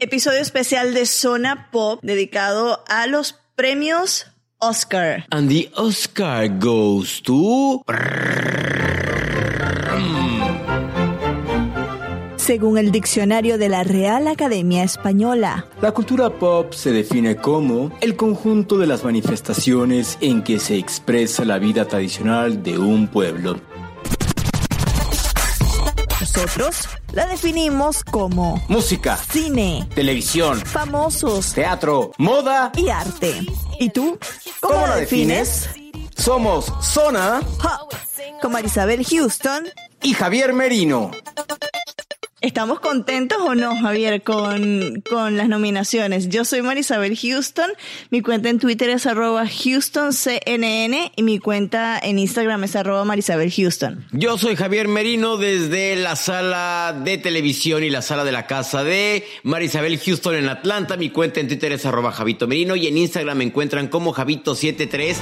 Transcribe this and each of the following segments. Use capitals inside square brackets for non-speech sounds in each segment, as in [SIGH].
Episodio especial de Zona Pop dedicado a los premios Oscar. And the Oscar goes to. Según el diccionario de la Real Academia Española, La cultura pop se define como el conjunto de las manifestaciones en que se expresa la vida tradicional de un pueblo. Nosotros la definimos como Música, cine, televisión, famosos teatro, moda. y arte. ¿Y tú? ¿Cómo, ¿Cómo la defines? Somos Zona Pop, con Marisabel Houston. y Javier Merino. ¿Estamos contentos o no, Javier, con, con las nominaciones? Yo soy Marisabel Houston, mi cuenta en Twitter es arroba HoustonCNN y mi cuenta en Instagram es arroba Marisabel Houston. Yo soy Javier Merino desde la sala de televisión y la sala de la casa de Marisabel Houston en Atlanta. Mi cuenta en Twitter es arroba Javito Merino y en Instagram me encuentran como Javito73.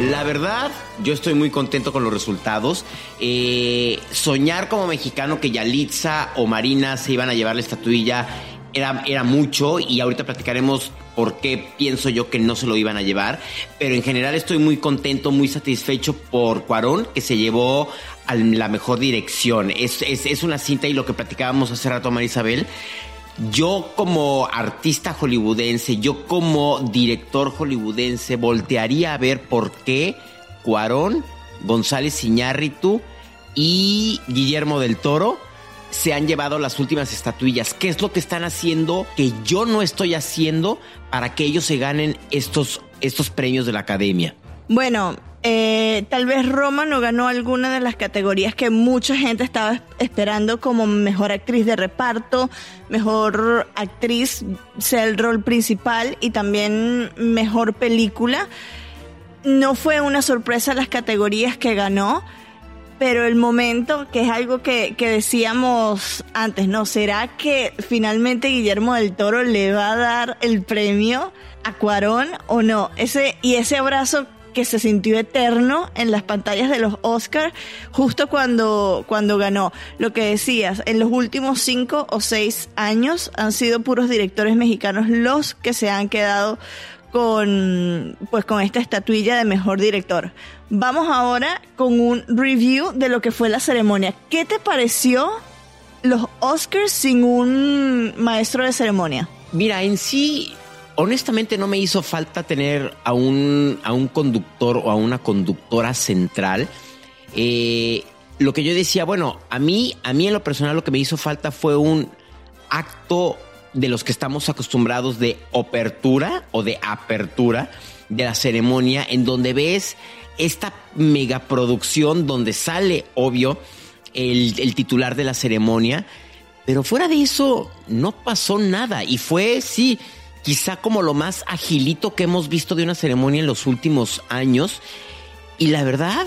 La verdad, yo estoy muy contento con los resultados. Eh, soñar como mexicano que Yalitza o Marina se iban a llevar la estatuilla era, era mucho y ahorita platicaremos por qué pienso yo que no se lo iban a llevar. Pero en general estoy muy contento, muy satisfecho por Cuarón, que se llevó a la mejor dirección. Es, es, es una cinta y lo que platicábamos hace rato, Marisabel. Yo como artista hollywoodense, yo como director hollywoodense, voltearía a ver por qué Cuarón, González Iñárritu y Guillermo del Toro se han llevado las últimas estatuillas. ¿Qué es lo que están haciendo que yo no estoy haciendo para que ellos se ganen estos, estos premios de la academia? Bueno, eh, tal vez Roma no ganó alguna de las categorías que mucha gente estaba esperando como mejor actriz de reparto, mejor actriz, sea el rol principal y también mejor película. No fue una sorpresa las categorías que ganó, pero el momento, que es algo que, que decíamos antes, ¿no? ¿Será que finalmente Guillermo del Toro le va a dar el premio a Cuarón o no? Ese, y ese abrazo que se sintió eterno en las pantallas de los Oscars justo cuando, cuando ganó. Lo que decías, en los últimos cinco o seis años han sido puros directores mexicanos los que se han quedado con, pues, con esta estatuilla de mejor director. Vamos ahora con un review de lo que fue la ceremonia. ¿Qué te pareció los Oscars sin un maestro de ceremonia? Mira, en sí, honestamente no me hizo falta tener a un, a un conductor o a una conductora central. Eh, lo que yo decía, bueno, a mí, a mí en lo personal lo que me hizo falta fue un acto de los que estamos acostumbrados de apertura o de apertura de la ceremonia, en donde ves esta megaproducción donde sale, obvio, el, el titular de la ceremonia, pero fuera de eso no pasó nada y fue, sí, quizá como lo más agilito que hemos visto de una ceremonia en los últimos años. Y la verdad,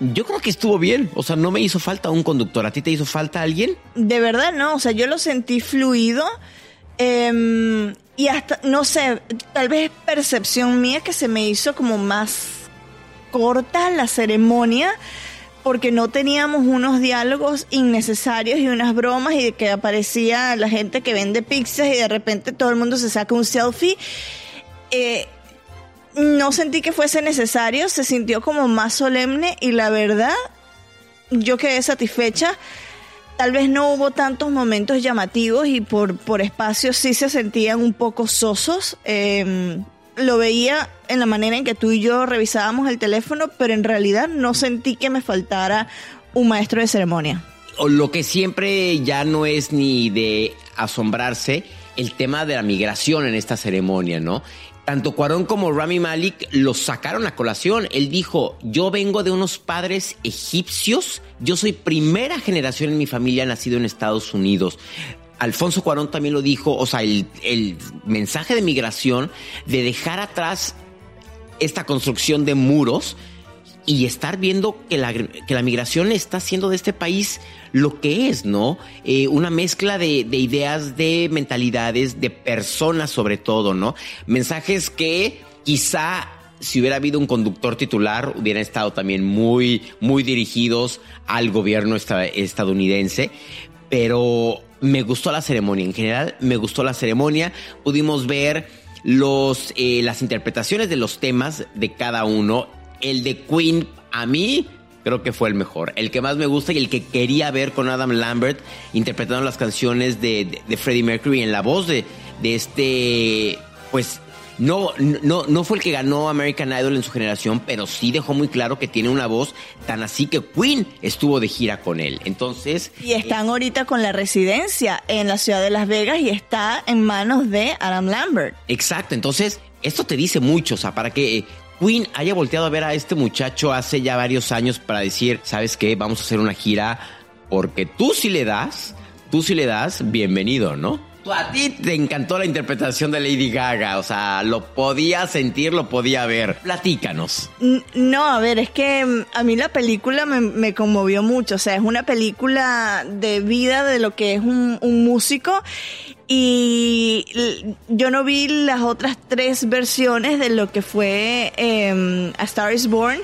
yo creo que estuvo bien. O sea, no me hizo falta un conductor. ¿A ti te hizo falta alguien? De verdad, no. O sea, yo lo sentí fluido. eh, y hasta, no sé, tal vez percepción mía que se me hizo como más corta la ceremonia. Porque no teníamos unos diálogos innecesarios y unas bromas y que aparecía la gente que vende pizzas y de repente todo el mundo se saca un selfie. Eh, no sentí que fuese necesario, se sintió como más solemne y la verdad, yo quedé satisfecha. Tal vez no hubo tantos momentos llamativos y por, por espacio sí se sentían un poco sosos. Eh, lo veía en la manera en que tú y yo revisábamos el teléfono, pero en realidad no sentí que me faltara un maestro de ceremonia. Lo que siempre ya no es ni de asombrarse, el tema de la migración en esta ceremonia, ¿no? tanto Cuarón como Rami Malik lo sacaron a colación. Él dijo, yo vengo de unos padres egipcios, yo soy primera generación en mi familia nacido en Estados Unidos. Alfonso Cuarón también lo dijo, o sea, el, el mensaje de migración, de dejar atrás esta construcción de muros, y estar viendo que la, que la migración está haciendo de este país lo que es, ¿no? Eh, una mezcla de, de, ideas, de mentalidades, de personas sobre todo, ¿no? Mensajes que quizá si hubiera habido un conductor titular hubieran estado también muy, muy dirigidos al gobierno estadounidense, pero me gustó la ceremonia, en general me gustó la ceremonia, pudimos ver los, eh, las interpretaciones de los temas de cada uno el de Queen, a mí, creo que fue el mejor. El que más me gusta y el que quería ver con Adam Lambert interpretando las canciones de, de, Freddie Mercury en la voz de, de este, pues, no, no, no fue el que ganó American Idol en su generación, pero sí dejó muy claro que tiene una voz tan así que Queen estuvo de gira con él. Entonces. Y están ahorita con la residencia en la ciudad de Las Vegas y está en manos de Adam Lambert. Exacto. Entonces, esto te dice mucho, o sea, para que Queen haya volteado a ver a este muchacho hace ya varios años para decir, ¿sabes qué? Vamos a hacer una gira porque tú si le das, tú si le das, bienvenido, ¿no? A ti te encantó la interpretación de Lady Gaga, o sea, lo podía sentir, lo podía ver. Platícanos. No, a ver, es que mm, a mí la película me, conmovió mucho, o sea, es una película de vida de lo que es un, un músico y yo no vi las otras tres versiones de lo que fue em, A Star is Born,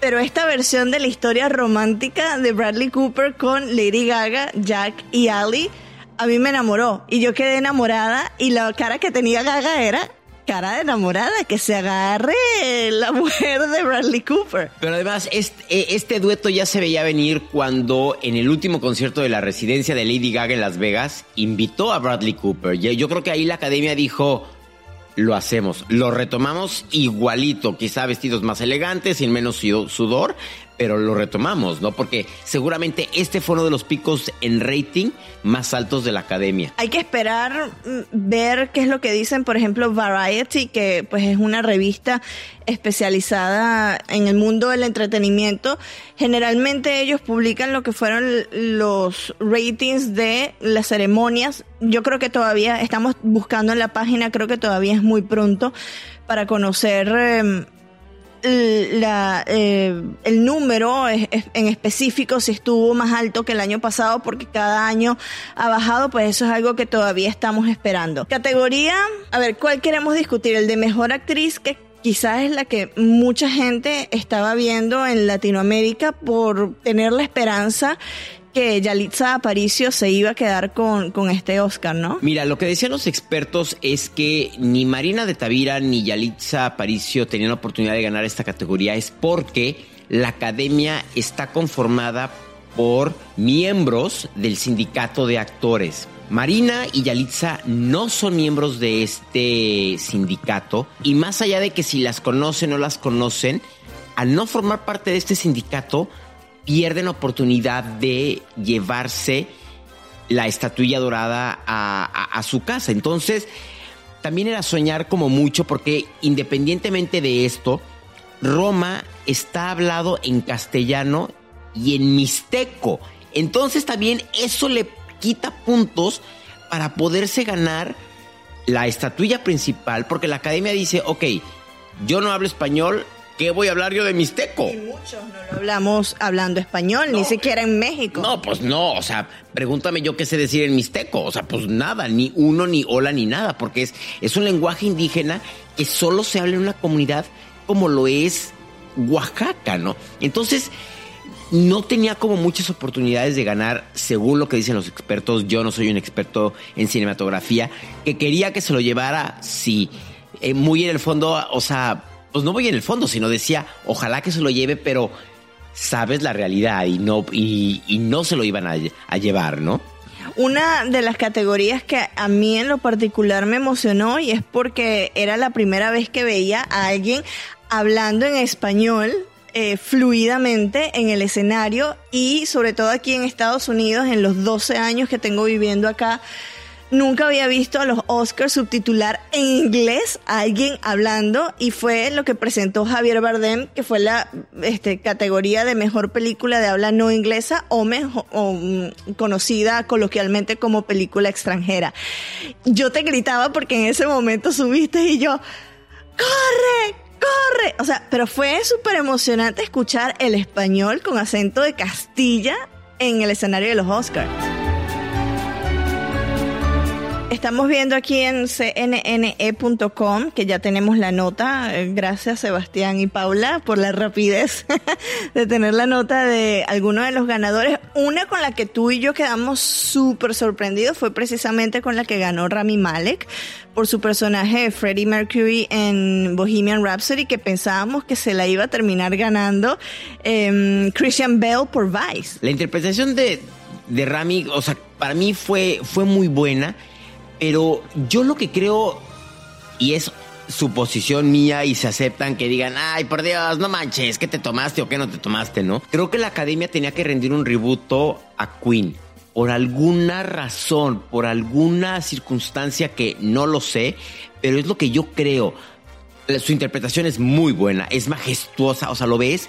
pero esta versión de la historia romántica de Bradley Cooper con Lady Gaga, Jack y Ali, a mí me enamoró. Y yo quedé enamorada y la cara que tenía Gaga era cara de enamorada, que se agarre la mujer de Bradley Cooper. Pero además, este, este, dueto ya se veía venir cuando en el último concierto de la residencia de Lady Gaga en Las Vegas invitó a Bradley Cooper. Yo creo que ahí la academia dijo, lo hacemos, lo retomamos igualito, quizá vestidos más elegantes, sin menos sudor, pero lo retomamos, ¿no? Porque seguramente este fue uno de los picos en rating más altos de la academia. Hay que esperar mm, ver qué es lo que dicen, por ejemplo, Variety, que pues es una revista especializada en el mundo del entretenimiento. Generalmente ellos publican lo que fueron los ratings de las ceremonias. Yo creo que todavía estamos buscando en la página, creo que todavía es muy pronto para conocer em, la, eh, el número en específico, si estuvo más alto que el año pasado, porque cada año ha bajado, pues eso es algo que todavía estamos esperando. Categoría, a ver, ¿cuál queremos discutir? El de mejor actriz, que quizás es la que mucha gente estaba viendo en Latinoamérica por tener la esperanza que Yalitza Aparicio se iba a quedar con, con este Oscar, ¿no? Mira, lo que decían los expertos es que ni Marina de Tavira ni Yalitza Aparicio tenían la oportunidad de ganar esta categoría, es porque la academia está conformada por miembros del sindicato de actores. Marina y Yalitza no son miembros de este sindicato y más allá de que si las conocen o las conocen, al no formar parte de este sindicato, pierden oportunidad de llevarse la estatuilla dorada a, su casa. Entonces, también era soñar como mucho porque independientemente de esto, Roma está hablado en castellano y en mixteco. Entonces también eso le quita puntos para poderse ganar la estatuilla principal porque la academia dice, ok, yo no hablo español, ¿Qué voy a hablar yo de mixteco? Y muchos no lo hablamos hablando español, ni siquiera en México. No, pues no, o sea, pregúntame yo qué sé decir en mixteco. O sea, pues nada, ni uno, ni hola, ni nada, porque es, es un lenguaje indígena que solo se habla en una comunidad como lo es Oaxaca, ¿no? Entonces, no tenía como muchas oportunidades de ganar, según lo que dicen los expertos. Yo no soy un experto en cinematografía, que quería que se lo llevara, sí, eh, muy en el fondo, o sea pues no voy en el fondo, sino decía, ojalá que se lo lleve, pero sabes la realidad y no, y, no se lo iban a, llevar, ¿no? Una de las categorías que a mí en lo particular me emocionó y es porque era la primera vez que veía a alguien hablando en español eh, fluidamente en el escenario y sobre todo aquí en Estados Unidos en los 12 años que tengo viviendo acá nunca había visto a los Oscars subtitular en inglés a alguien hablando y fue lo que presentó Javier Bardem, que fue la este, categoría de mejor película de habla no inglesa o, mejor, o mm, conocida coloquialmente como película extranjera. Yo te gritaba porque en ese momento subiste y yo, ¡corre! ¡Corre! O sea, pero fue súper emocionante escuchar el español con acento de Castilla en el escenario de los Oscars. Estamos viendo aquí en cnne.com que ya tenemos la nota. Gracias Sebastián y Paula por la rapidez [LAUGHS] de tener la nota de algunos de los ganadores. Una con la que tú y yo quedamos súper sorprendidos fue precisamente con la que ganó Rami Malek por su personaje de Freddie Mercury en Bohemian Rhapsody que pensábamos que se la iba a terminar ganando em, Christian Bale por Vice. La interpretación de, de Rami, o sea, para mí fue, fue muy buena pero yo lo que creo, y es suposición mía y se aceptan que digan, ay, por Dios, no manches, ¿qué te tomaste o qué no te tomaste, no? Creo que la academia tenía que rendir un tributo a Queen. Por alguna razón, por alguna circunstancia que no lo sé, pero es lo que yo creo. Su interpretación es muy buena, es majestuosa, o sea, lo ves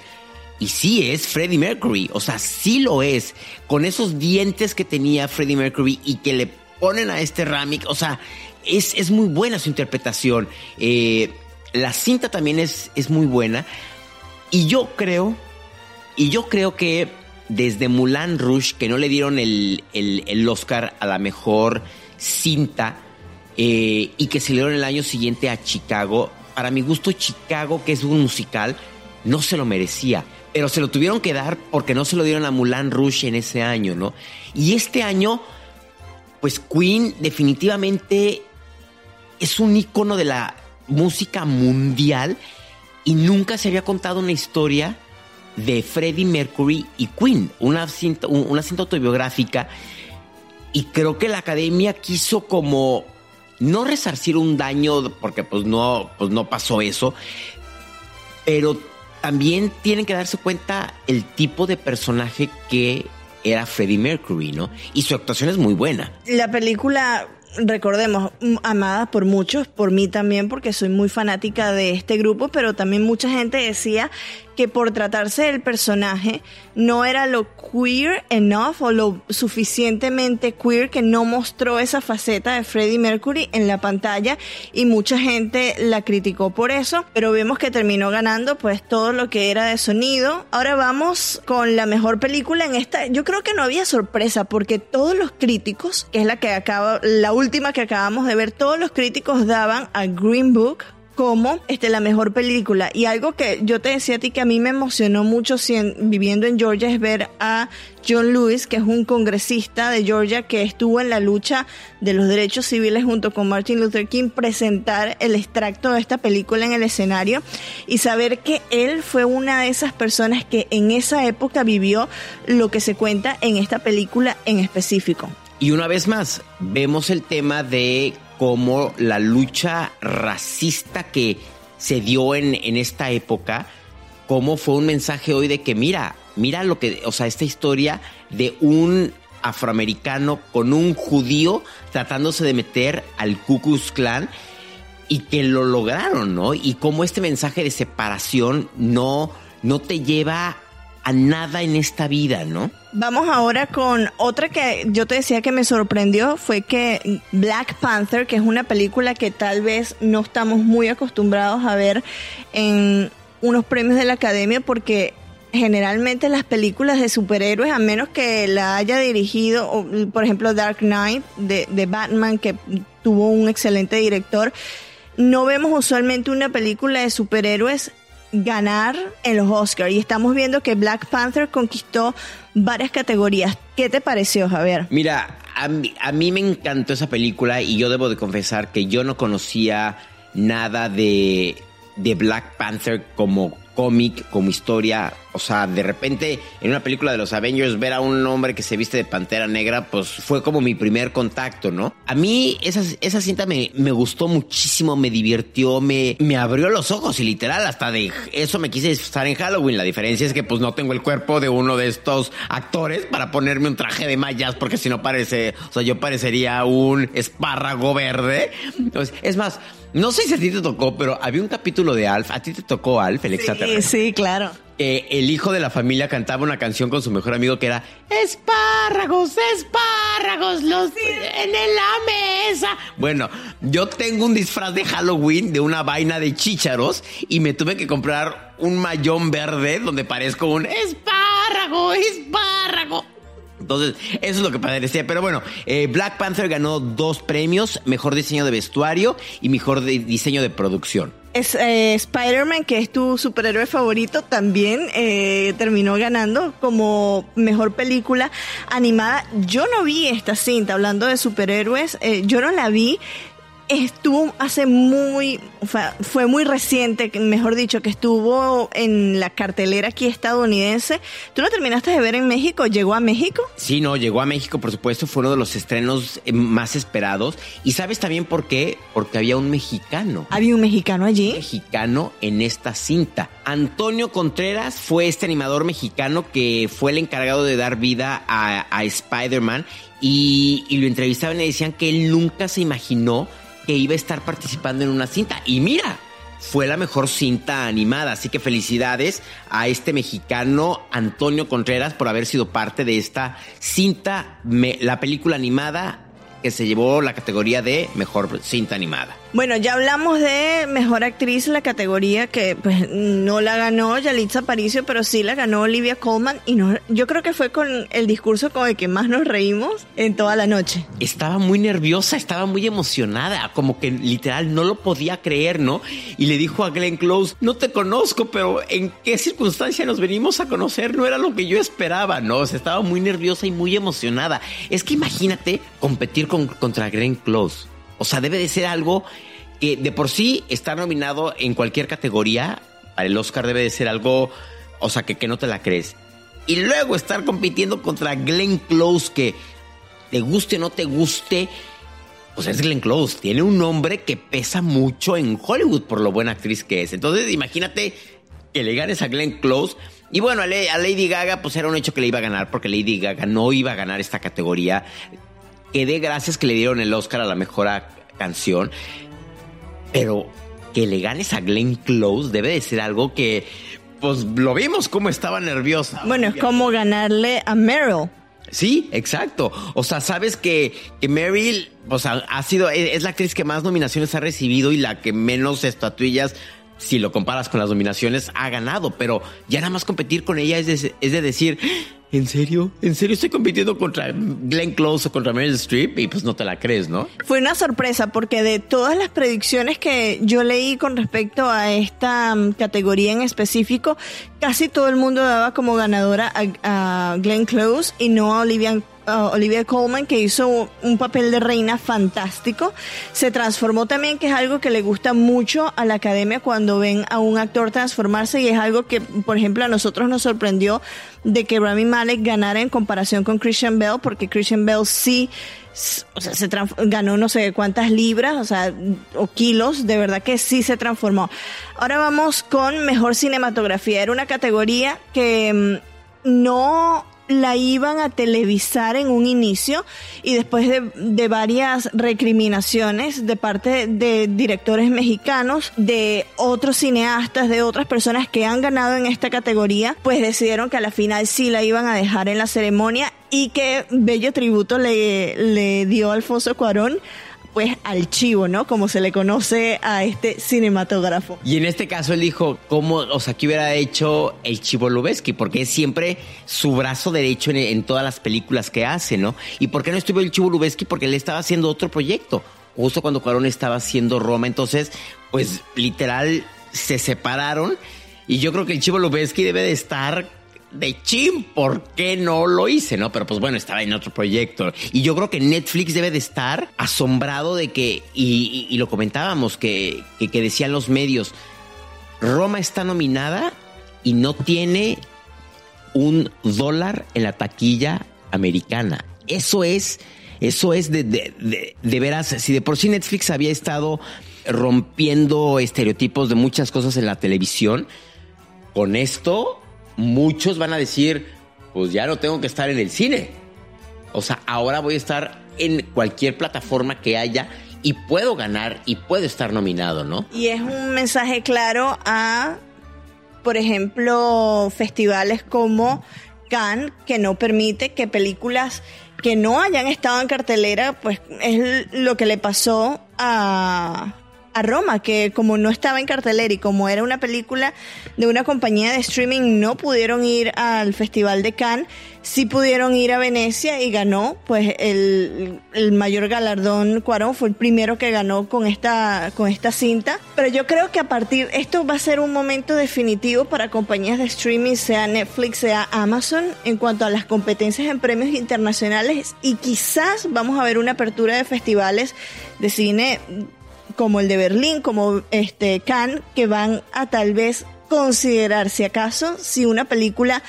y sí es Freddie Mercury, o sea, sí lo es, con esos dientes que tenía Freddie Mercury y que le ponen a este Ramic, o sea, es, es muy buena su interpretación. Eh, la cinta también es, es muy buena. Y yo creo, y yo creo que desde Mulan Rouge, que no le dieron el, Oscar a la mejor cinta, eh, y que se le dieron el año siguiente a Chicago, para mi gusto Chicago, que es un musical, no se lo merecía. Pero se lo tuvieron que dar porque no se lo dieron a Mulan Rouge en ese año, ¿no? Y este año pues Queen definitivamente es un icono de la música mundial y nunca se había contado una historia de Freddie Mercury y Queen, una cinta, una cinta autobiográfica. Y creo que la academia quiso como no resarcir un daño, porque pues no, pues no pasó eso, pero también tienen que darse cuenta el tipo de personaje que era Freddie Mercury, ¿no? Y su actuación es muy buena. La película recordemos, amada por muchos, por mí también, porque soy muy fanática de este grupo, pero también mucha gente decía que por tratarse del personaje no era lo queer enough o lo suficientemente queer que no mostró esa faceta de Freddie Mercury en la pantalla y mucha gente la criticó por eso, pero vemos que terminó ganando pues todo lo que era de sonido. Ahora vamos con la mejor película en esta, yo creo que no había sorpresa porque todos los críticos, que es la que acaba la última que acabamos de ver, todos los críticos daban a Green Book como este, la mejor película. Y algo que yo te decía a ti que a mí me emocionó mucho viviendo en Georgia es ver a John Lewis, que es un congresista de Georgia que estuvo en la lucha de los derechos civiles junto con Martin Luther King, presentar el extracto de esta película en el escenario y saber que él fue una de esas personas que en esa época vivió lo que se cuenta en esta película en específico. Y una vez más, vemos el tema de como la lucha racista que se dio en, en esta época, como fue un mensaje hoy de que mira, mira lo que, o sea, esta historia de un afroamericano con un judío tratándose de meter al Ku Klux Klan y que lo lograron, ¿no? Y cómo este mensaje de separación no, no te lleva a nada en esta vida, ¿no? Vamos ahora con otra que yo te decía que me sorprendió, fue que Black Panther, que es una película que tal vez no estamos muy acostumbrados a ver en unos premios de la academia porque generalmente las películas de superhéroes, a menos que la haya dirigido, por ejemplo, Dark Knight de, de Batman, que tuvo un excelente director, no vemos usualmente una película de superhéroes ganar en los Oscars y estamos viendo que Black Panther conquistó varias categorías. ¿Qué te pareció, Javier? Mira, a mí, a mí me encantó esa película y yo debo de confesar que yo no conocía nada de, de Black Panther como cómic, como historia. O sea, de repente en una película de los Avengers ver a un hombre que se viste de pantera negra, pues fue como mi primer contacto, ¿no? A mí esa, esa cinta me, me gustó muchísimo, me divirtió, me, me abrió los ojos y literal hasta de eso me quise estar en Halloween. La diferencia es que pues no tengo el cuerpo de uno de estos actores para ponerme un traje de mayas porque si no parece, o sea, yo parecería un espárrago verde. Entonces, es más, no sé si a ti te tocó, pero había un capítulo de Alf. ¿A ti te tocó Alf, el Sí, sí, claro el hijo de la familia cantaba una canción con su mejor amigo que era Espárragos, espárragos, los en la mesa. Bueno, yo tengo un disfraz de Halloween de una vaina de chícharos y me tuve que comprar un mayón verde donde parezco un espárrago, espárrago. Entonces, eso es lo que parecía. Pero bueno, eh, Black Panther ganó dos premios, mejor diseño de vestuario y mejor diseño de producción. Es, eh, Spider-Man, que es tu superhéroe favorito, también eh, terminó ganando como mejor película animada. Yo no vi esta cinta, hablando de superhéroes, yo no la vi estuvo hace muy, fue muy reciente, mejor dicho, que estuvo en la cartelera aquí estadounidense. ¿Tú lo terminaste de ver en México? ¿Llegó a México? Sí, no, llegó a México, por supuesto, fue uno de los estrenos eh, más esperados. ¿Y sabes también por qué? Porque había un mexicano. ¿Había un mexicano allí? Un mexicano en esta cinta. Antonio Contreras fue este animador mexicano que fue el encargado de dar vida a, Spider-Man y, y lo entrevistaban y decían que él nunca se imaginó que iba a estar participando en una cinta. Y mira, fue la mejor cinta animada. Así que felicidades a este mexicano Antonio Contreras por haber sido parte de esta cinta, la película animada que se llevó la categoría de mejor cinta animada. Bueno, ya hablamos de mejor actriz, la categoría que pues no la ganó Yalitza Aparicio, pero sí la ganó Olivia Colman y no, yo creo que fue con el discurso con el que más nos reímos en toda la noche. Estaba muy nerviosa, estaba muy emocionada, como que literal no lo podía creer, ¿no? Y le dijo a Glenn Close, no te conozco, pero ¿en qué circunstancia nos venimos a conocer? No era lo que yo esperaba, ¿no? O sea, estaba muy nerviosa y muy emocionada. Es que imagínate competir con, contra Glenn Close. O sea, debe de ser algo que de por sí estar nominado en cualquier categoría para el Oscar debe de ser algo, o sea, que, que no te la crees. Y luego estar compitiendo contra Glenn Close, que te guste o no te guste, pues es Glenn Close. Tiene un nombre que pesa mucho en Hollywood por lo buena actriz que es. Entonces, imagínate que le ganes a Glenn Close. Y bueno, a Lady Gaga, pues era un hecho que le iba a ganar, porque Lady Gaga no iba a ganar esta categoría que dé gracias que le dieron el Oscar a la mejor canción, pero que le ganes a Glenn Close debe de ser algo que, pues lo vimos como estaba nerviosa. Bueno, es como ganarle a Meryl. Sí, exacto. O sea, sabes que, que Meryl, o sea, ha sido, es, la actriz que más nominaciones ha recibido y la que menos estatuillas si lo comparas con las nominaciones, ha ganado, pero ya nada más competir con ella es es de decir, ¿En serio? ¿En serio estoy compitiendo contra Glenn Close o contra Meryl Streep? Y pues no te la crees, ¿no? Fue una sorpresa porque de todas las predicciones que yo leí con respecto a esta mm, categoría en específico, casi todo el mundo daba como ganadora a, Glenn Close y no a Olivia Olivia Colman, que hizo un papel de reina fantástico. Se transformó también, que es algo que le gusta mucho a la academia cuando ven a un actor transformarse y es algo que, por ejemplo, a nosotros nos sorprendió de que Rami Malek ganara en comparación con Christian Bell, porque Christian Bell sí o sea, se ganó no sé cuántas libras, o sea, o kilos, de verdad que sí se transformó. Ahora vamos con mejor cinematografía. Era una categoría que mm, no la iban a televisar en un inicio y después de, varias recriminaciones de parte de directores mexicanos, de otros cineastas, de otras personas que han ganado en esta categoría, pues decidieron que a la final sí la iban a dejar en la ceremonia y que bello tributo le, le dio Alfonso Cuarón pues al chivo, ¿no? Como se le conoce a este cinematógrafo. Y en este caso él dijo, ¿cómo, o sea, qué hubiera hecho el chivo Lubeski? Porque es siempre su brazo derecho en, todas las películas que hace, ¿no? ¿Y por qué no estuvo el chivo Lubeski? Porque él estaba haciendo otro proyecto, justo cuando Cuarón estaba haciendo Roma. Entonces, pues literal, se separaron. Y yo creo que el chivo Lubeski debe de estar de chin, ¿por qué no lo hice? No, pero pues bueno, estaba en otro proyecto. Y yo creo que Netflix debe de estar asombrado de que, y, lo comentábamos, que, que, decían los medios, Roma está nominada y no tiene un dólar en la taquilla americana. Eso es, eso es de, de, de, veras, si de por sí Netflix había estado rompiendo estereotipos de muchas cosas en la televisión, con esto muchos van a decir, pues ya no tengo que estar en el cine. O sea, ahora voy a estar en cualquier plataforma que haya y puedo ganar y puedo estar nominado, ¿no? Y es un mensaje claro a, por ejemplo, festivales como Cannes, que no permite que películas que no hayan estado en cartelera, pues es lo que le pasó a a Roma, que como no estaba en cartelera y como era una película de una compañía de streaming, no pudieron ir al Festival de Cannes, sí pudieron ir a Venecia y ganó, pues el, el mayor galardón Cuarón fue el primero que ganó con esta, con esta cinta. Pero yo creo que a partir, esto va a ser un momento definitivo para compañías de streaming, sea Netflix, sea Amazon, en cuanto a las competencias en premios internacionales y quizás vamos a ver una apertura de festivales de cine como el de Berlín, como este Cannes, que van a tal vez considerar si acaso si una película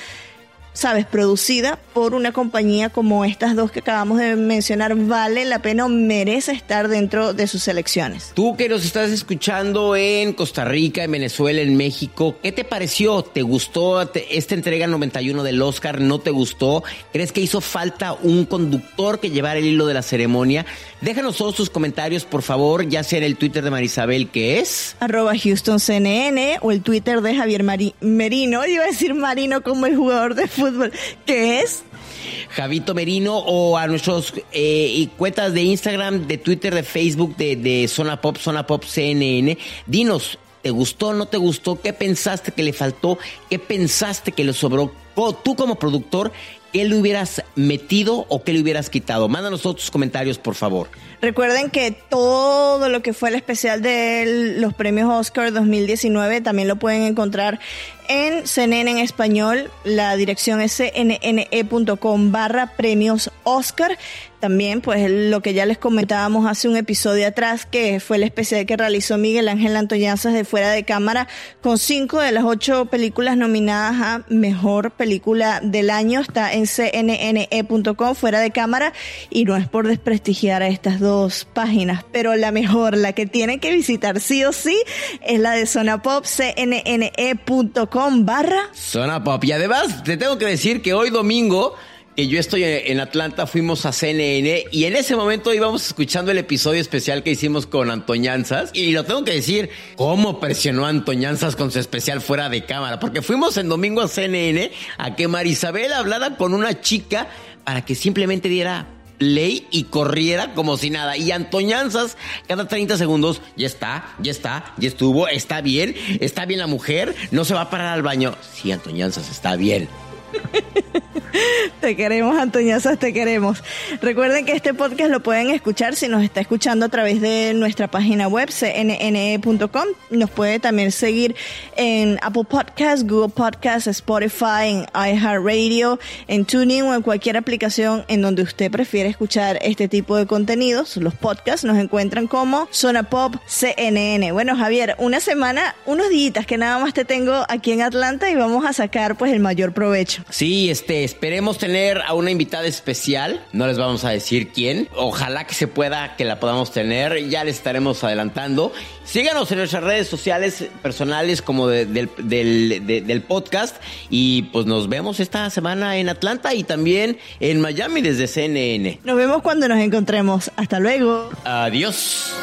sabes, producida por una compañía como estas dos que acabamos de mencionar, vale la pena o merece estar dentro de sus selecciones. Tú que nos estás escuchando en Costa Rica, en Venezuela, en México, ¿qué te pareció? ¿Te gustó esta entrega 91 del Oscar? ¿No te gustó? ¿Crees que hizo falta un conductor que llevara el hilo de la ceremonia? Déjanos todos tus comentarios, por favor, ya sea en el Twitter de Marisabel, que es... Arroba HoustonCNN o el Twitter de Javier Merino. Iba a decir Marino como el jugador de fútbol fútbol, ¿qué es? Javito Merino o a nuestros eh, cuentas de Instagram, de Twitter, de Facebook, de, de Zona Pop, Zona Pop CNN. Dinos, ¿te gustó no te gustó? ¿Qué pensaste que le faltó? ¿Qué pensaste que le sobró? Tú como productor, ¿qué le hubieras metido o qué le hubieras quitado? Mándanos todos tus comentarios, por favor. Recuerden que todo lo que fue el especial de los premios Oscar 2019 también lo pueden encontrar en CNN en español. La dirección es cnne.com barra premios Oscar. También, pues lo que ya les comentábamos hace un episodio atrás, que fue el especial que realizó Miguel Ángel Antoñazas de Fuera de Cámara, con cinco de las ocho películas nominadas a Mejor Película del Año. Está en cnne.com, Fuera de Cámara, y no es por desprestigiar a estas dos páginas, pero la mejor, la que tienen que visitar sí o sí, es la de Zona Pop, cnne.com barra. Zona Pop. Y además, te tengo que decir que hoy domingo que yo estoy en Atlanta, fuimos a CNN y en ese momento íbamos escuchando el episodio especial que hicimos con Antoñanzas. Y lo tengo que decir, cómo presionó Antoñanzas con su especial fuera de cámara. Porque fuimos en domingo a CNN a que Marisabel hablara con una chica para que simplemente diera ley y corriera como si nada. Y Antoñanzas, cada 30 segundos, ya está, ya está, ya estuvo, está bien, está bien la mujer, no se va a parar al baño. Sí, Antoñanzas, está bien. [LAUGHS] te queremos, Antoñazas, te queremos. Recuerden que este podcast lo pueden escuchar si nos está escuchando a través de nuestra página web, cnne.com. Nos puede también seguir en Apple Podcasts, Google Podcasts, Spotify, en iHeartRadio, en TuneIn o en cualquier aplicación en donde usted prefiere escuchar este tipo de contenidos. Los podcasts nos encuentran como Zona Pop CNN. Bueno, Javier, una semana, unos días que nada más te tengo aquí en Atlanta y vamos a sacar pues el mayor provecho. Sí, este, esperemos tener a una invitada especial. No les vamos a decir quién. Ojalá que se pueda, que la podamos tener. Ya les estaremos adelantando. Síganos en nuestras redes sociales personales como del, del, podcast. Y pues nos vemos esta semana en Atlanta y también en Miami desde CNN. Nos vemos cuando nos encontremos. Hasta luego. Adiós.